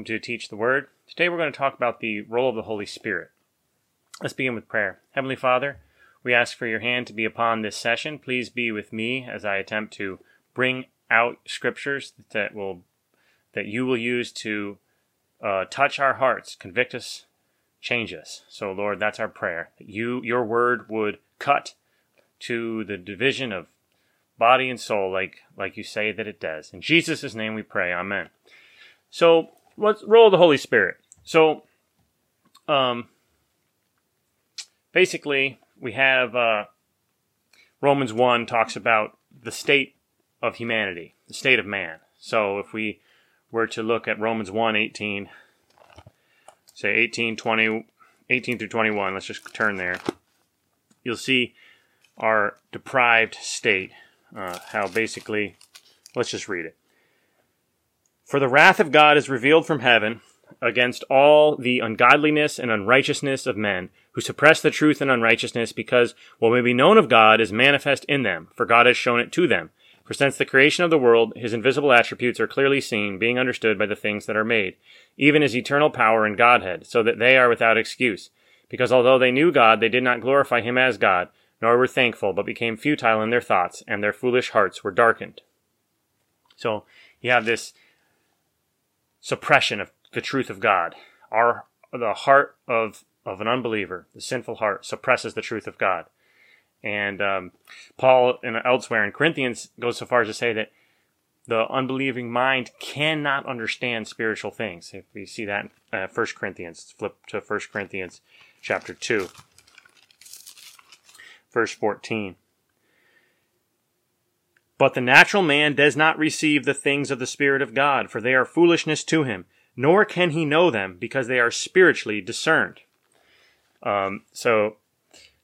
Welcome to Teach the Word. Today we're going to talk about the role of the Holy Spirit. Let's begin with prayer. Heavenly Father, we ask for your hand to be upon this session. Please be with me as I attempt to bring out scriptures that will that you will use to uh, touch our hearts, convict us, change us. So, Lord, that's our prayer. That you, your word, would cut to the division of body and soul, like like you say that it does. In Jesus' name, we pray. Amen. So, role of the Holy Spirit? So, um, basically, we have uh, Romans one talks about the state of humanity, the state of man. So, if we were to look at Romans 1 18, say 18, 20, 18 through 21, let's just turn there. You'll see our deprived state. Uh, how basically, let's just read it. For the wrath of God is revealed from heaven against all the ungodliness and unrighteousness of men, who suppress the truth in unrighteousness, because what may be known of God is manifest in them, for God has shown it to them. For since the creation of the world, his invisible attributes are clearly seen, being understood by the things that are made, even his eternal power and Godhead, so that they are without excuse. Because although they knew God, they did not glorify him as God, nor were thankful, but became futile in their thoughts, and their foolish hearts were darkened. So you have this suppression of the truth of God. Our the heart of of an unbeliever, the sinful heart, suppresses the truth of God. And um, Paul, and elsewhere in Corinthians, goes so far as to say that the unbelieving mind cannot understand spiritual things. If we see that in uh, 1 Corinthians, flip to 1 Corinthians chapter 2, verse 14. But the natural man does not receive the things of the Spirit of God, for they are foolishness to him, nor can he know them, because they are spiritually discerned. Um, so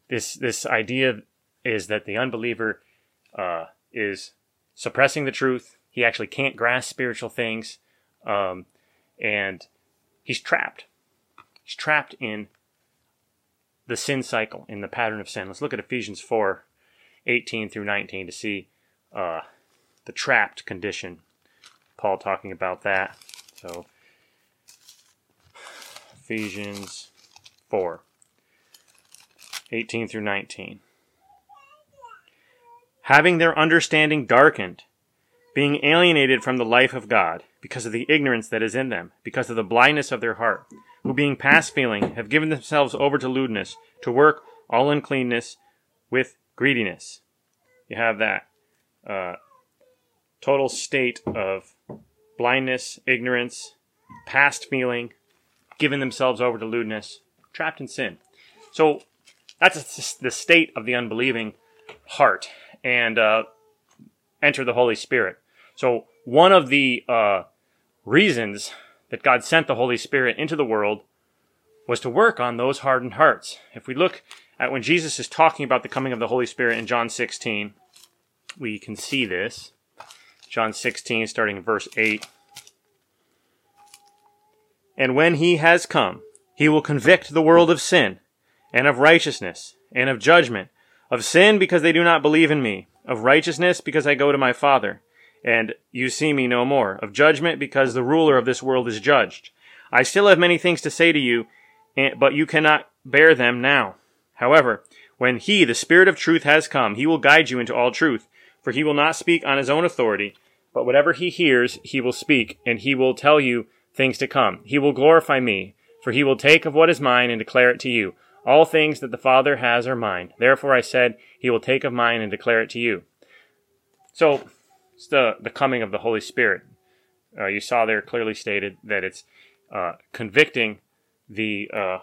this this idea is that the unbeliever uh, is suppressing the truth. He actually can't grasp spiritual things, um, and he's trapped. He's trapped in the sin cycle, in the pattern of sin. Let's look at Ephesians 4 18 through 19 to see uh, the trapped condition. Paul talking about that. So, Ephesians 4 18 through 19. Having their understanding darkened, being alienated from the life of God, because of the ignorance that is in them, because of the blindness of their heart, who being past feeling have given themselves over to lewdness, to work all uncleanness with greediness. You have that uh, total state of blindness, ignorance, past feeling, giving themselves over to lewdness, trapped in sin. So that's the state of the unbelieving heart, and uh, enter the Holy Spirit. So one of the uh, reasons that God sent the Holy Spirit into the world was to work on those hardened hearts. If we look at when Jesus is talking about the coming of the Holy Spirit in John 16, we can see this. John 16, starting in verse 8. And when he has come, he will convict the world of sin and of righteousness, and of judgment, of sin because they do not believe in me, of righteousness because I go to my Father, and you see me no more, of judgment because the ruler of this world is judged. I still have many things to say to you, but you cannot bear them now. However, when he, the Spirit of truth, has come, he will guide you into all truth, for he will not speak on his own authority, but whatever he hears, he will speak, and he will tell you things to come. He will glorify me, for he will take of what is mine and declare it to you. All things that the Father has are mine. Therefore I said, He will take of mine and declare it to you. So, it's the, the coming of the Holy Spirit. Uh, you saw there clearly stated that it's uh, convicting the uh,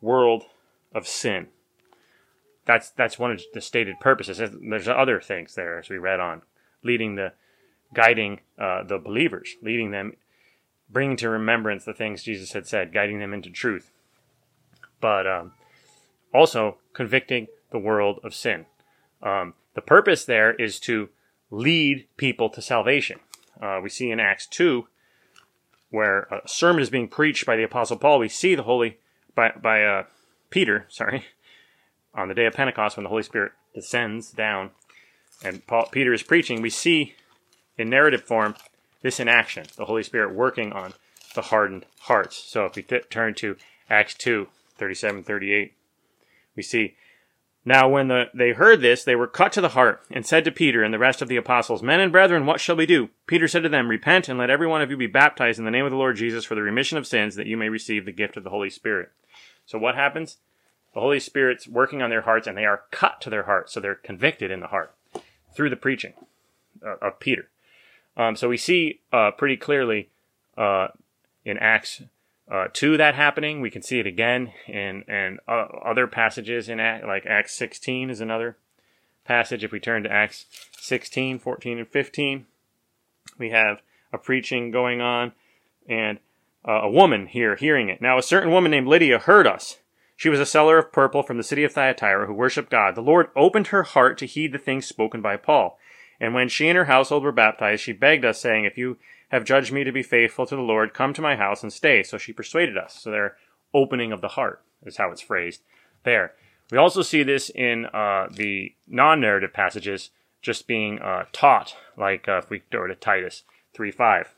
world of sin. That's that's one of the stated purposes. There's other things there as we read on, leading the, guiding uh, the believers, leading them, bringing to remembrance the things Jesus had said, guiding them into truth. But um, also convicting the world of sin. Um, the purpose there is to lead people to salvation. Uh, we see in Acts 2, where a sermon is being preached by the Apostle Paul, we see the Holy, by, by uh, Peter, sorry, on the day of Pentecost when the Holy Spirit descends down and Paul, Peter is preaching, we see in narrative form this in action, the Holy Spirit working on the hardened hearts. So if we turn to Acts 2 37 38, we see now, when the, they heard this, they were cut to the heart, and said to Peter and the rest of the apostles, Men and brethren, what shall we do? Peter said to them, Repent, and let every one of you be baptized in the name of the Lord Jesus for the remission of sins, that you may receive the gift of the Holy Spirit. So, what happens? The Holy Spirit's working on their hearts, and they are cut to their hearts, so they're convicted in the heart through the preaching uh, of Peter. Um, so, we see uh, pretty clearly uh, in Acts uh, to that happening. We can see it again in, in uh, other passages in Act, like Acts 16 is another passage. If we turn to Acts 16, 14, and 15, we have a preaching going on and uh, a woman here hearing it. Now, a certain woman named Lydia heard us. She was a seller of purple from the city of Thyatira who worshipped God. The Lord opened her heart to heed the things spoken by Paul. And when she and her household were baptized, she begged us, saying, If you have judged me to be faithful to the Lord. Come to my house and stay. So she persuaded us. So their opening of the heart is how it's phrased there. We also see this in uh, the non narrative passages just being uh, taught, like uh, if we go to Titus 3 5.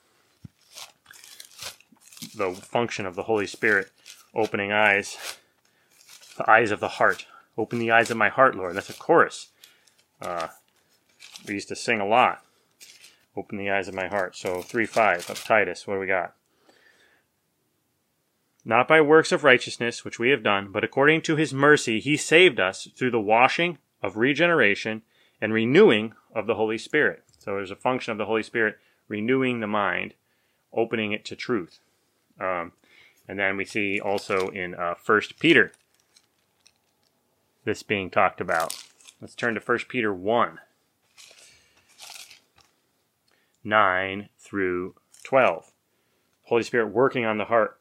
The function of the Holy Spirit opening eyes, the eyes of the heart. Open the eyes of my heart, Lord. That's a chorus. Uh, we used to sing a lot. Open the eyes of my heart. So 3 5 of Titus. What do we got? Not by works of righteousness, which we have done, but according to his mercy, he saved us through the washing of regeneration and renewing of the Holy Spirit. So there's a function of the Holy Spirit renewing the mind, opening it to truth. Um, and then we see also in uh, 1 Peter this being talked about. Let's turn to 1 Peter 1. 9 through 12. Holy Spirit working on the heart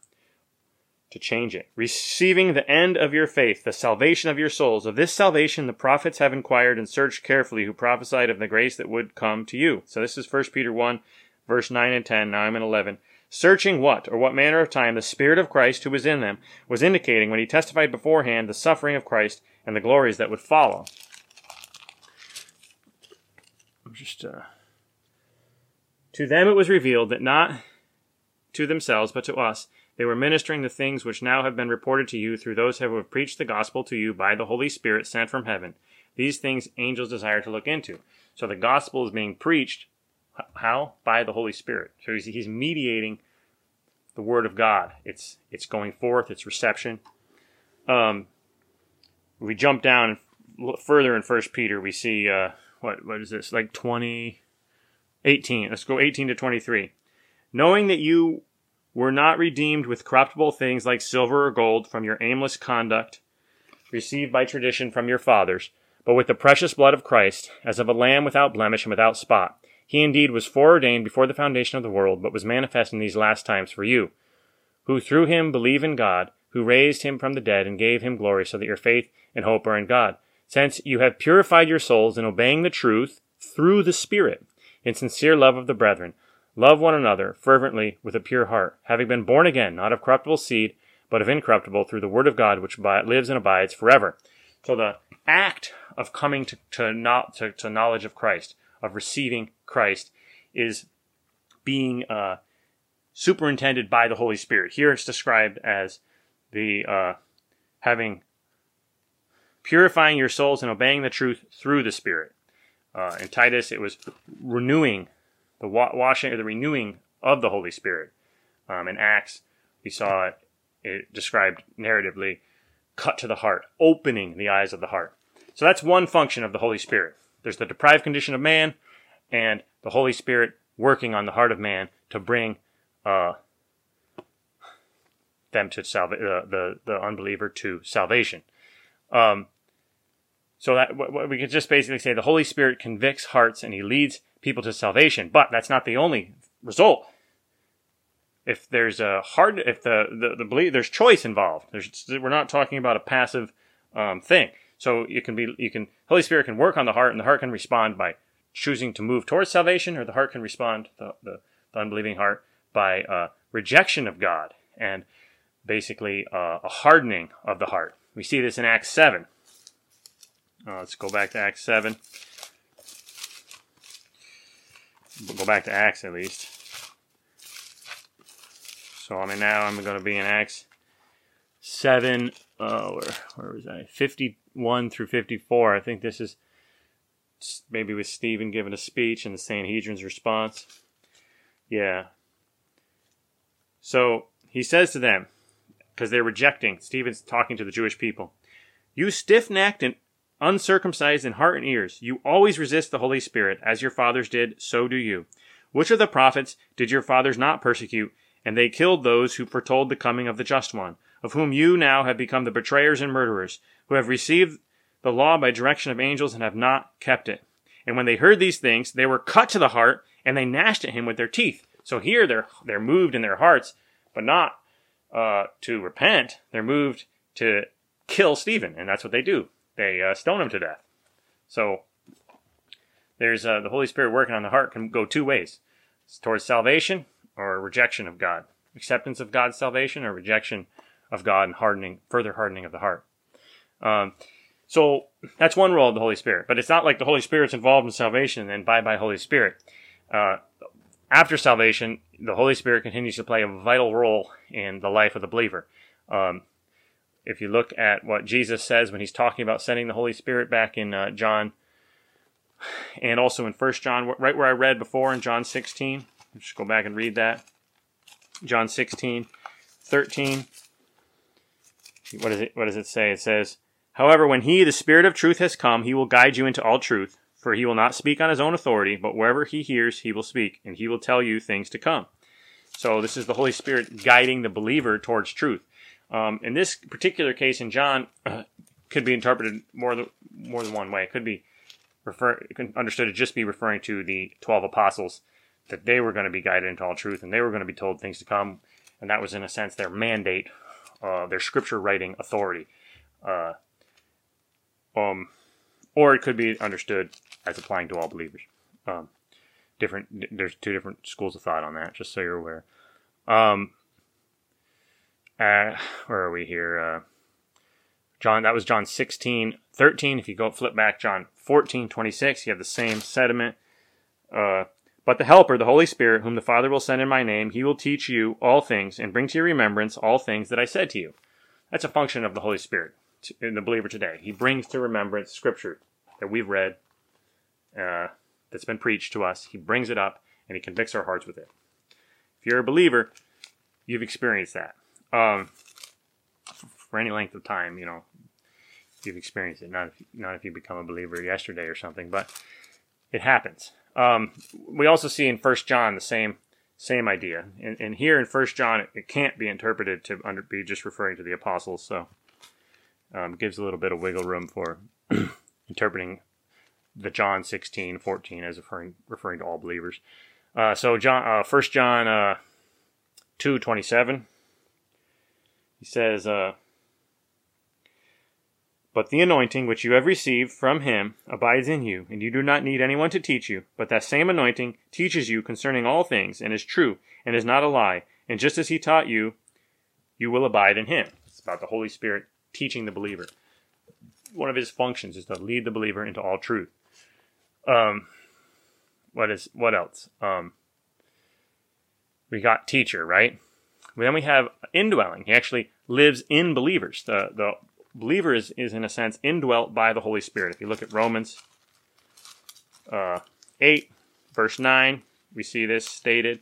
to change it. Receiving the end of your faith, the salvation of your souls. Of this salvation the prophets have inquired and searched carefully who prophesied of the grace that would come to you. So this is 1 Peter 1, verse 9 and 10. Now I'm in 11. Searching what or what manner of time the Spirit of Christ who was in them was indicating when he testified beforehand the suffering of Christ and the glories that would follow. I'm just uh, to them it was revealed that not to themselves, but to us, they were ministering the things which now have been reported to you through those who have preached the gospel to you by the Holy Spirit sent from heaven. These things angels desire to look into. So the gospel is being preached. How? By the Holy Spirit. So he's, he's mediating the word of God. It's it's going forth. It's reception. Um, we jump down further in First Peter. We see uh, what what is this like twenty 18. Let's go 18 to 23. Knowing that you were not redeemed with corruptible things like silver or gold from your aimless conduct received by tradition from your fathers, but with the precious blood of Christ, as of a lamb without blemish and without spot. He indeed was foreordained before the foundation of the world, but was manifest in these last times for you, who through him believe in God, who raised him from the dead and gave him glory, so that your faith and hope are in God. Since you have purified your souls in obeying the truth through the Spirit in sincere love of the brethren. Love one another fervently with a pure heart, having been born again, not of corruptible seed, but of incorruptible, through the word of God, which lives and abides forever. So the act of coming to, to, not, to, to knowledge of Christ, of receiving Christ, is being uh, superintended by the Holy Spirit. Here it's described as the uh, having purifying your souls and obeying the truth through the Spirit. Uh, in Titus, it was renewing, the wa- washing or the renewing of the Holy Spirit. Um, in Acts, we saw it, it described narratively, cut to the heart, opening the eyes of the heart. So that's one function of the Holy Spirit. There's the deprived condition of man, and the Holy Spirit working on the heart of man to bring uh, them to salva- uh, the the unbeliever to salvation. Um, so that we could just basically say the Holy Spirit convicts hearts and he leads people to salvation. But that's not the only result. If there's a hard, if the the, the belief, there's choice involved. There's we're not talking about a passive um, thing. So you can be you can Holy Spirit can work on the heart and the heart can respond by choosing to move towards salvation, or the heart can respond the the, the unbelieving heart by uh, rejection of God and basically uh, a hardening of the heart. We see this in Acts seven. Uh, let's go back to Acts 7. We'll go back to Acts at least. So I mean now I'm going to be in Acts seven. Uh, where where was I? Fifty one through fifty four. I think this is maybe with Stephen giving a speech and the Sanhedrin's response. Yeah. So he says to them, because they're rejecting, Stephen's talking to the Jewish people, You stiff necked and uncircumcised in heart and ears, you always resist the Holy Spirit, as your fathers did, so do you. Which of the prophets did your fathers not persecute? And they killed those who foretold the coming of the Just One, of whom you now have become the betrayers and murderers, who have received the law by direction of angels and have not kept it. And when they heard these things, they were cut to the heart, and they gnashed at him with their teeth. So here they're they're moved in their hearts, but not uh, to repent. They're moved to kill Stephen, and that's what they do. They uh, stone him to death. So there's uh, the Holy Spirit working on the heart can go two ways: it's towards salvation or rejection of God, acceptance of God's salvation or rejection of God and hardening, further hardening of the heart. Um, so that's one role of the Holy Spirit, but it's not like the Holy Spirit's involved in salvation and then bye bye Holy Spirit. Uh, after salvation, the Holy Spirit continues to play a vital role in the life of the believer. Um, if you look at what Jesus says when he's talking about sending the Holy Spirit back in uh, John, and also in First John, right where I read before in John 16, just go back and read that. John 16, 13. What does it? What does it say? It says, However, when he, the Spirit of truth, has come, he will guide you into all truth, for he will not speak on his own authority, but wherever he hears, he will speak, and he will tell you things to come. So this is the Holy Spirit guiding the believer towards truth. Um, in this particular case in John, uh, could be interpreted more than more than one way. It could be refer understood to just be referring to the twelve apostles that they were going to be guided into all truth and they were going to be told things to come, and that was in a sense their mandate, uh, their scripture writing authority. Uh, um, or it could be understood as applying to all believers. Um, different. There's two different schools of thought on that, just so you're aware. Um, uh, where are we here? Uh, John, that was John 16, 13. If you go flip back, John 14, 26, you have the same sediment. Uh, but the Helper, the Holy Spirit, whom the Father will send in my name, he will teach you all things and bring to your remembrance all things that I said to you. That's a function of the Holy Spirit in the believer today. He brings to remembrance Scripture that we've read, uh, that's been preached to us. He brings it up and he convicts our hearts with it. If you're a believer, you've experienced that. Um, for any length of time, you know, you've experienced it. Not if, not if you become a believer yesterday or something, but it happens. Um, we also see in First John the same same idea, and, and here in First John, it, it, can't be interpreted to under, be just referring to the apostles. So um, gives a little bit of wiggle room for interpreting the John 16, 14 as referring, referring to all believers. Uh, so John, uh, 1 John uh, 2, 27, he says, uh, But the anointing which you have received from him abides in you, and you do not need anyone to teach you, but that same anointing teaches you concerning all things, and is true, and is not a lie, and just as he taught you, you will abide in him. It's about the Holy Spirit teaching the believer. One of his functions is to lead the believer into all truth. Um, what is what else? Um, we got teacher, right? Then we have indwelling. He actually lives in believers. The the believer is, is in a sense indwelt by the Holy Spirit. If you look at Romans uh, eight, verse nine, we see this stated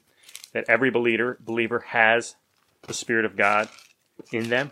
that every believer believer has the Spirit of God in them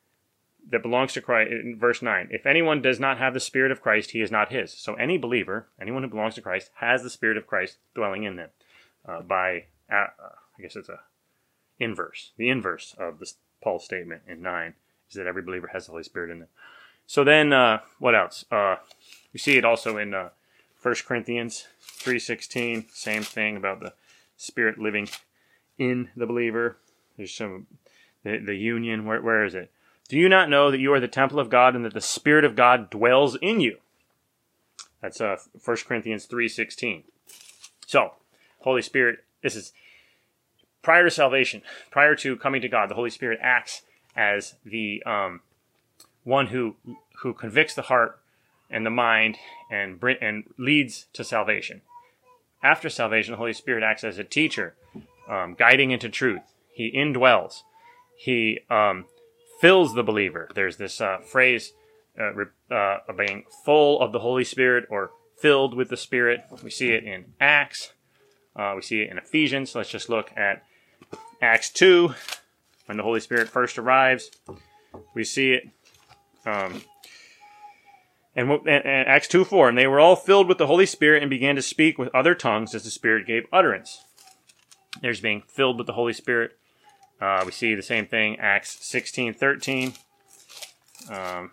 that belongs to Christ, in verse 9, if anyone does not have the Spirit of Christ, he is not his. So any believer, anyone who belongs to Christ, has the Spirit of Christ dwelling in them. Uh, by, uh, I guess it's a inverse. The inverse of this Paul's statement in 9 is that every believer has the Holy Spirit in them. So then, uh, what else? Uh, we see it also in uh, 1 Corinthians 3.16, same thing about the Spirit living in the believer. There's some the, the union. Where, where is it? Do you not know that you are the temple of God and that the Spirit of God dwells in you? That's uh, 1 Corinthians 3.16. So, Holy Spirit, this is prior to salvation, prior to coming to God, the Holy Spirit acts as the um, one who who convicts the heart and the mind and and leads to salvation. After salvation, the Holy Spirit acts as a teacher, um, guiding into truth. He indwells. He um, fills the believer. There's this uh, phrase uh, uh, being full of the Holy Spirit or filled with the Spirit. We see it in Acts. Uh, we see it in Ephesians. Let's just look at Acts 2, when the Holy Spirit first arrives. We see it. Um, and, and, and Acts 2 4, and they were all filled with the Holy Spirit and began to speak with other tongues as the Spirit gave utterance. There's being filled with the Holy Spirit. Uh, we see the same thing, Acts 16 13. Um,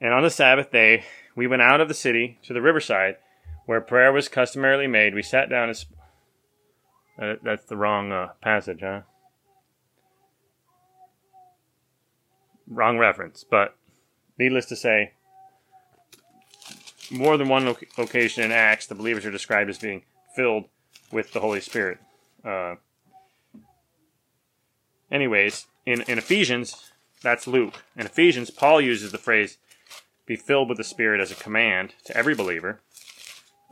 and on the Sabbath day, we went out of the city to the riverside where prayer was customarily made. We sat down and. Sp- uh, that's the wrong uh, passage, huh? Wrong reference, but needless to say, more than one lo- location in Acts, the believers are described as being filled with the Holy Spirit. Uh, anyways, in, in Ephesians, that's Luke. In Ephesians, Paul uses the phrase be filled with the Spirit as a command to every believer.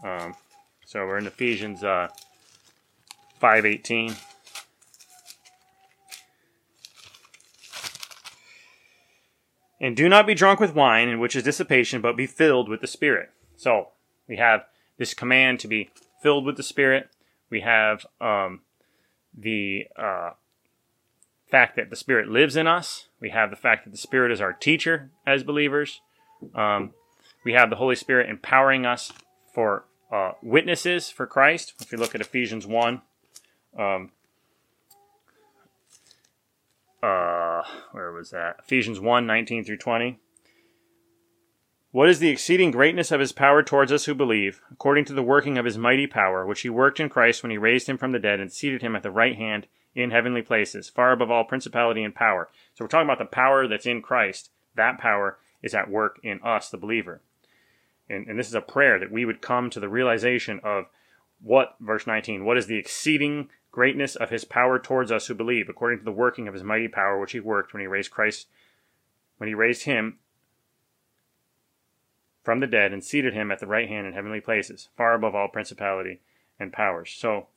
Um, so we're in Ephesians uh, 5.18. And do not be drunk with wine, in which is dissipation, but be filled with the Spirit. So we have this command to be filled with the Spirit. We have um, the uh, fact that the Spirit lives in us. We have the fact that the Spirit is our teacher as believers. Um, we have the Holy Spirit empowering us for uh, witnesses for Christ. If you look at Ephesians 1, um, uh, where was that? Ephesians 1 19 through 20. What is the exceeding greatness of his power towards us who believe, according to the working of his mighty power, which he worked in Christ when he raised him from the dead and seated him at the right hand in heavenly places, far above all principality and power? So we're talking about the power that's in Christ. That power is at work in us, the believer. And, and this is a prayer that we would come to the realization of what, verse 19, what is the exceeding greatness of his power towards us who believe, according to the working of his mighty power which he worked when he raised Christ, when he raised him from the dead and seated him at the right hand in heavenly places, far above all principality and powers. So,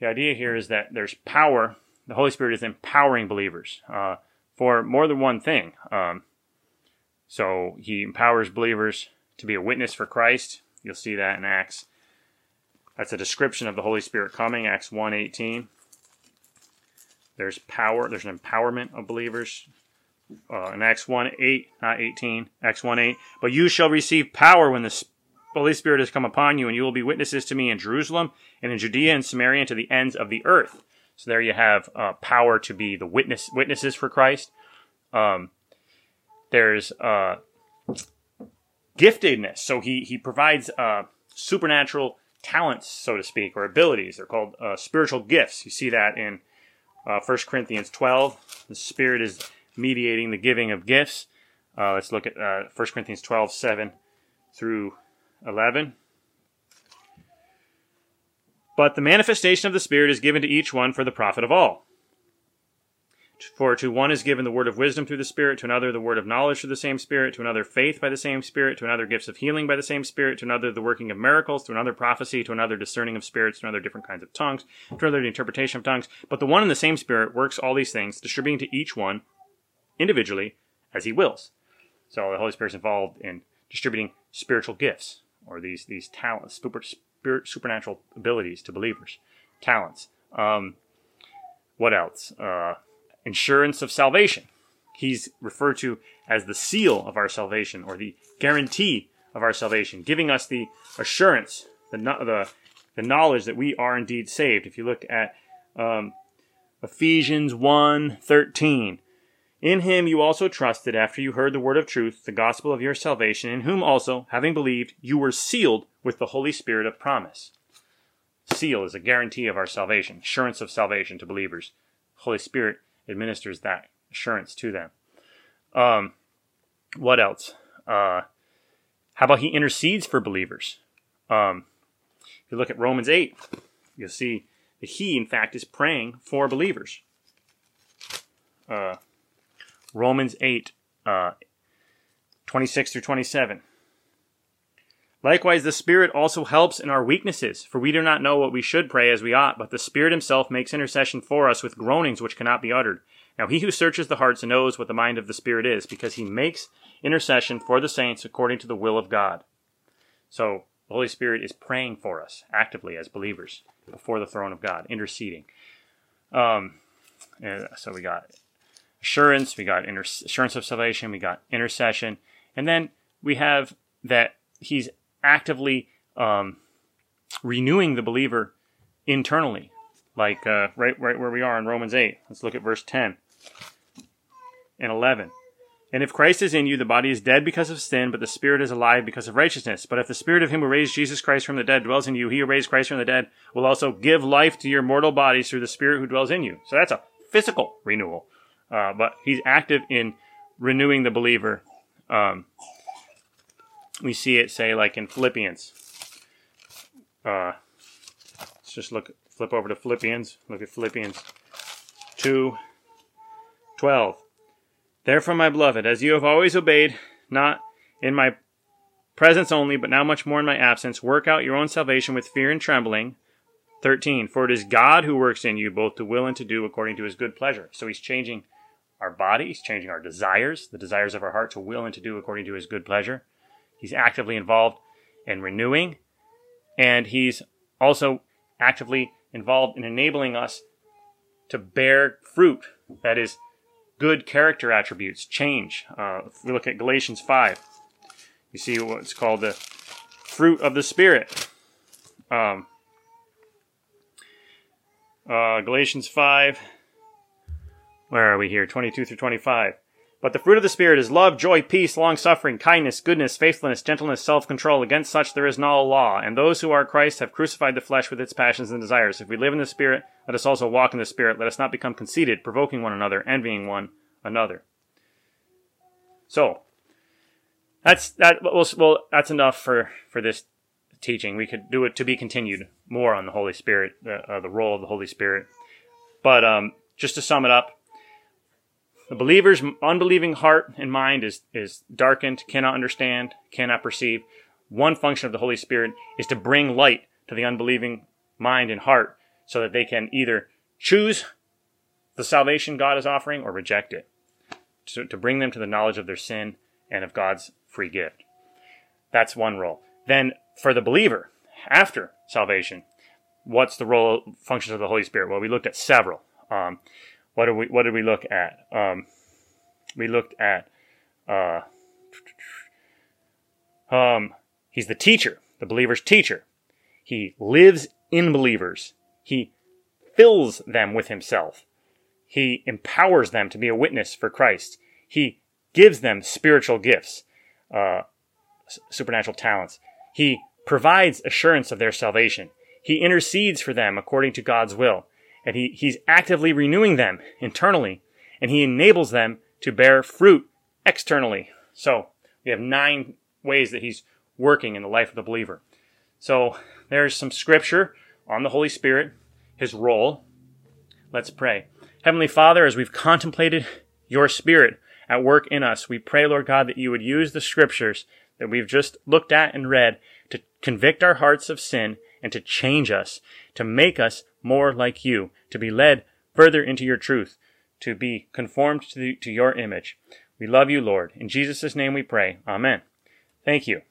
the idea here is that there's power. The Holy Spirit is empowering believers uh, for more than one thing. Um, so he empowers believers to be a witness for Christ. You'll see that in Acts. That's a description of the Holy Spirit coming, Acts 1.18. There's power, there's an empowerment of believers. Uh, in Acts 1 8, not 18, Acts 1 8. But you shall receive power when the Holy Spirit has come upon you, and you will be witnesses to me in Jerusalem and in Judea and Samaria and to the ends of the earth. So there you have uh, power to be the witness witnesses for Christ. Um, there's uh, giftedness. So he he provides uh, supernatural talents, so to speak, or abilities. They're called uh, spiritual gifts. You see that in uh, 1 Corinthians 12. The Spirit is mediating the giving of gifts. Uh, let's look at uh, 1 Corinthians 12, 7 through 11. But the manifestation of the Spirit is given to each one for the profit of all. For to one is given the word of wisdom through the Spirit, to another the word of knowledge through the same Spirit, to another faith by the same Spirit, to another gifts of healing by the same Spirit, to another the working of miracles, to another prophecy, to another discerning of spirits, to another different kinds of tongues, to another the interpretation of tongues. But the one and the same Spirit works all these things, distributing to each one individually as he wills. So the Holy Spirit's involved in distributing spiritual gifts, or these these talents, super, spirit, supernatural abilities to believers, talents. Um, what else? Uh, insurance of salvation. He's referred to as the seal of our salvation or the guarantee of our salvation, giving us the assurance, the, the, the knowledge that we are indeed saved. If you look at um, Ephesians 1 13, In him you also trusted after you heard the word of truth, the gospel of your salvation, in whom also, having believed, you were sealed with the Holy Spirit of promise. Seal is a guarantee of our salvation, assurance of salvation to believers. Holy Spirit administers that assurance to them. Um, what else? Uh, how about he intercedes for believers? Um, if you look at Romans 8, you'll see that he, in fact, is praying for believers. Uh, Romans 8, uh, 26 through 27. Likewise, the Spirit also helps in our weaknesses, for we do not know what we should pray as we ought, but the Spirit Himself makes intercession for us with groanings which cannot be uttered. Now, He who searches the hearts knows what the mind of the Spirit is, because He makes intercession for the saints according to the will of God. So, the Holy Spirit is praying for us actively as believers before the throne of God, interceding. Um, so we got assurance, we got inter- assurance of salvation, we got intercession, and then we have that He's actively um, renewing the believer internally, like uh, right right where we are in Romans eight. Let's look at verse ten and eleven. And if Christ is in you, the body is dead because of sin, but the spirit is alive because of righteousness. But if the spirit of him who raised Jesus Christ from the dead dwells in you, he who raised Christ from the dead will also give life to your mortal bodies through the spirit who dwells in you. So that's a physical renewal. Uh, but he's active in renewing the believer um, we see it say like in Philippians. Uh, let's just look, flip over to Philippians. Look at Philippians 2 12. Therefore, my beloved, as you have always obeyed, not in my presence only, but now much more in my absence, work out your own salvation with fear and trembling. 13. For it is God who works in you both to will and to do according to his good pleasure. So he's changing our body, he's changing our desires, the desires of our heart to will and to do according to his good pleasure. He's actively involved in renewing, and he's also actively involved in enabling us to bear fruit that is good character attributes, change. Uh, if we look at Galatians 5, you see what's called the fruit of the Spirit. Um, uh, Galatians 5, where are we here? 22 through 25. But the fruit of the Spirit is love, joy, peace, long suffering, kindness, goodness, faithfulness, gentleness, self control. Against such there is no law. And those who are Christ have crucified the flesh with its passions and desires. If we live in the Spirit, let us also walk in the Spirit. Let us not become conceited, provoking one another, envying one another. So, that's that. Well, well, that's enough for for this teaching. We could do it to be continued more on the Holy Spirit, uh, the role of the Holy Spirit. But um, just to sum it up, the believer's unbelieving heart and mind is, is darkened, cannot understand, cannot perceive. One function of the Holy Spirit is to bring light to the unbelieving mind and heart so that they can either choose the salvation God is offering or reject it, to, to bring them to the knowledge of their sin and of God's free gift. That's one role. Then for the believer, after salvation, what's the role, functions of the Holy Spirit? Well, we looked at several. Um, what did we what did we look at? Um, we looked at uh, um, he's the teacher, the believer's teacher. He lives in believers. He fills them with himself. He empowers them to be a witness for Christ. He gives them spiritual gifts, uh, supernatural talents. He provides assurance of their salvation. He intercedes for them according to God's will and he, he's actively renewing them internally, and he enables them to bear fruit externally. So we have nine ways that he's working in the life of the believer. So there's some scripture on the Holy Spirit, his role. Let's pray. Heavenly Father, as we've contemplated your Spirit at work in us, we pray, Lord God, that you would use the scriptures that we've just looked at and read to convict our hearts of sin and to change us, to make us more like you, to be led further into your truth, to be conformed to, the, to your image. We love you, Lord. In Jesus' name we pray. Amen. Thank you.